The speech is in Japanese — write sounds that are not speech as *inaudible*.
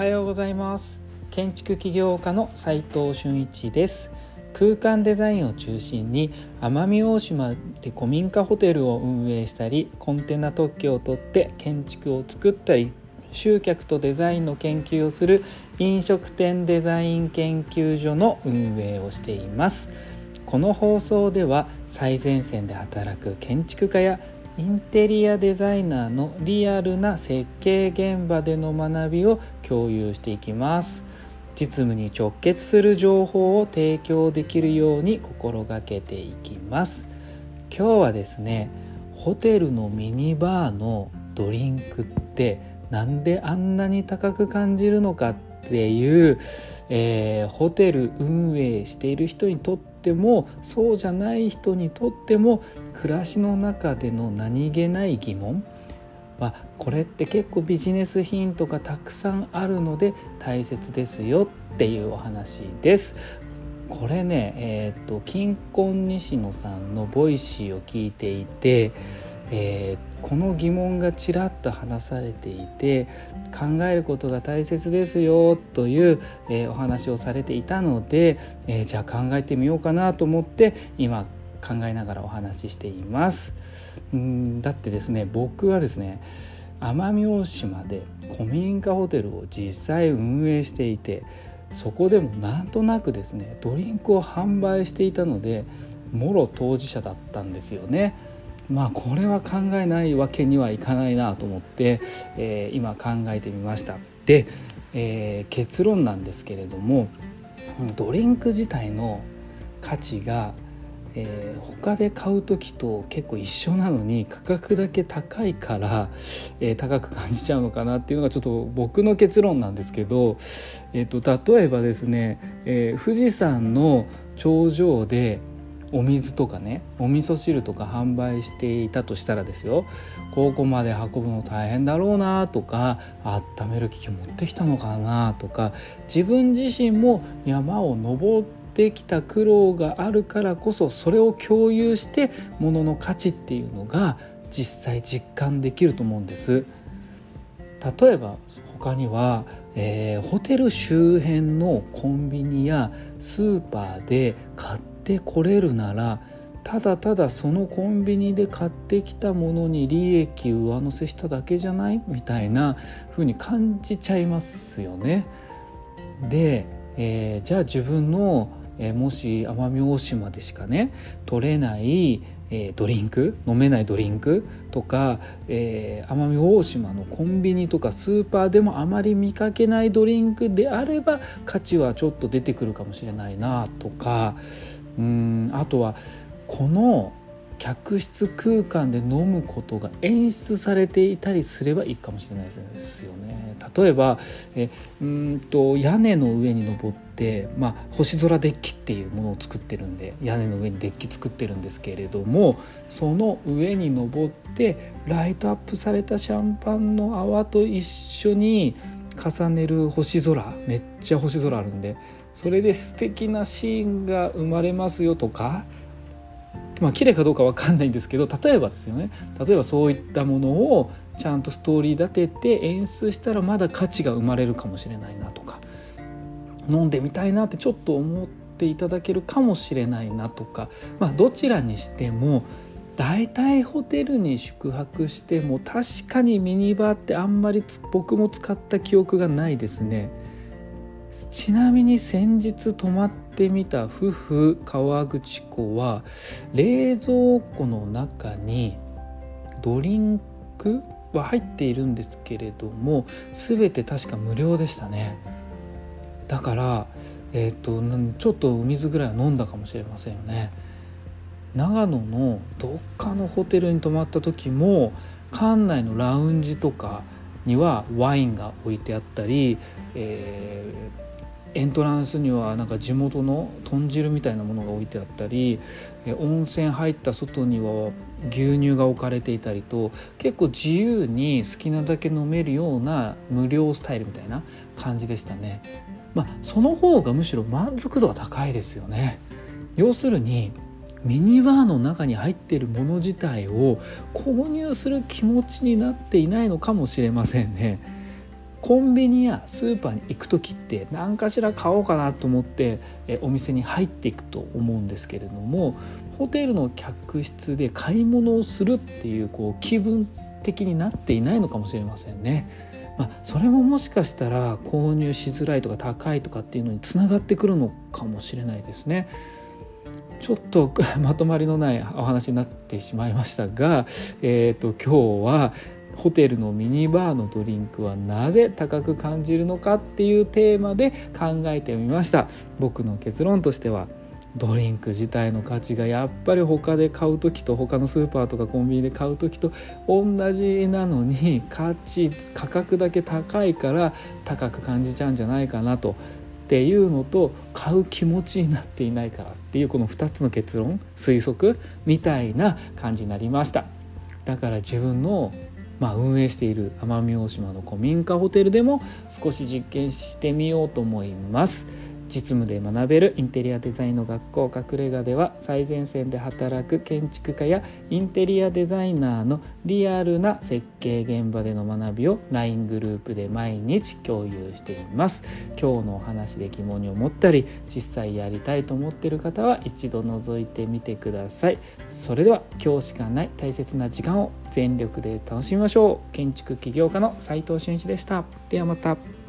はようございます。建築起業家の斉藤俊一です。空間デザインを中心に奄美大島で古民家ホテルを運営したりコンテナ特許を取って建築を作ったり集客とデザインの研究をする飲食店デザイン研究所の運営をしています。この放送では最前線で働く建築家やインテリアデザイナーのリアルな設計現場での学びを共有していきます。実務に直結する情報を提供できるように心がけていきます。今日はですねホテルのミニバーのドリンクってなんであんなに高く感じるのかっていう、えー、ホテル運営している人にとってもそうじゃない人にとっても暮らしの中での何気ない疑問まあ、これって結構ビジネスヒントがたくさんあるので大切ですよっていうお話です。これねえっ、とキンコン西野さんの Voicy を聞いていて、えー、この疑問がちらっと話されていて考えることが大切ですよという、えー、お話をされていたので、えー、じゃあ考えてみようかなと思って今考えながらお話ししていますうんだってですね僕はですね奄美大島で古民家ホテルを実際運営していてそこでもなんとなくですねドリンクを販売していたのでもろ当事者だったんですよね。まあこれは考えないわけにはいかないなと思って、えー、今考えてみました。で、えー、結論なんですけれどもドリンク自体の価値がえー、他で買う時と結構一緒なのに価格だけ高いから、えー、高く感じちゃうのかなっていうのがちょっと僕の結論なんですけど、えーと、例えばですね、えー、富士山の頂上でお水とかねお味噌汁とか販売していたとしたらですよここまで運ぶの大変だろうなとか温める機器持ってきたのかなとか自分自身も山を登ってきた苦労があるからこそそれを共有して物の価値っていうのが実際実感できると思うんです。例えば他には、えー、ホテル周辺のコンビニやスーパーで買ってこれるならただただそのコンビニで買ってきたものに利益上乗せしただけじゃないみたいな風に感じちゃいますよね。で、えー、じゃあ自分のえー、もし奄美大島でしかね取れない、えー、ドリンク飲めないドリンクとか、えー、奄美大島のコンビニとかスーパーでもあまり見かけないドリンクであれば価値はちょっと出てくるかもしれないなとかうんあとはこの客室空間で飲むことが演出されていたりすればいいかもしれないですよね。例えばえうんと屋根の上に登って、まあ、星空デッキっていうものを作ってるんで屋根の上にデッキ作ってるんですけれどもその上に登ってライトアップされたシャンパンの泡と一緒に重ねる星空めっちゃ星空あるんでそれで素敵なシーンが生まれますよとかまあ綺麗かどうか分かんないんですけど例えばですよね例えばそういったものをちゃんとストーリー立てて演出したらまだ価値が生まれるかもしれないなとか飲んでみたいなってちょっと思っていただけるかもしれないなとかまあどちらにしても大体ホテルに宿泊しても確かにミニバーってあんまり僕も使った記憶がないですね。ちなみに先日泊まってみた夫婦川口湖は冷蔵庫の中にドリンクは入っているんですけれども全て確か無料でしたね。だからえっ、ー、とちょっとお水ぐらいは飲んだかもしれませんよね。長野のどっかのホテルに泊まった時も館内のラウンジとかにはワインが置いてあったり、えー、エントランスにはなんか地元の豚汁みたいなものが置いてあったり温泉入った外には牛乳が置かれていたりと結構自由に好きなだけ飲めるような無料スタイルみたいな感じでしたね。まあ、その方がむしろ満足度は高いですよね。要するにミニバーの中に入っているもの自体を購入する気持ちになっていないのかもしれませんね。コンビニやスーパーに行く時って何かしら買おうかなと思ってお店に入っていくと思うんですけれどもホテルの客室で買い物をするっていうこう気分的になっていないのかもしれませんね。まあ、それももしかしたら購入しづらいとか高いとかっていうのにつながってくるのかもしれないですね。ちょっと *laughs* まとまりのないお話になってしまいましたが、えーと、今日はホテルのミニバーのドリンクはなぜ高く感じるのかっていうテーマで考えてみました。僕の結論としてはドリンク自体の価値がやっぱり他で買う時と他のスーパーとかコンビニで買う時と同じなのに価値価格だけ高いから高く感じちゃうんじゃないかなとっていうのと買う気持ちになっていないからっていうこの2つの結論推測みたいな感じになりましただから自分のまあ、運営している奄美大島の古民家ホテルでも少し実験してみようと思います。実務で学べるインテリアデザインの学校隠れ家では最前線で働く建築家やインテリアデザイナーのリアルな設計現場での学びを LINE グループで毎日共有しています今日のお話で疑問に思ったり実際やりたいと思っている方は一度覗いてみてください。それでは今日しかない大切な時間を全力で楽しみましょう。建築起業家の斉藤俊一でしたではまた。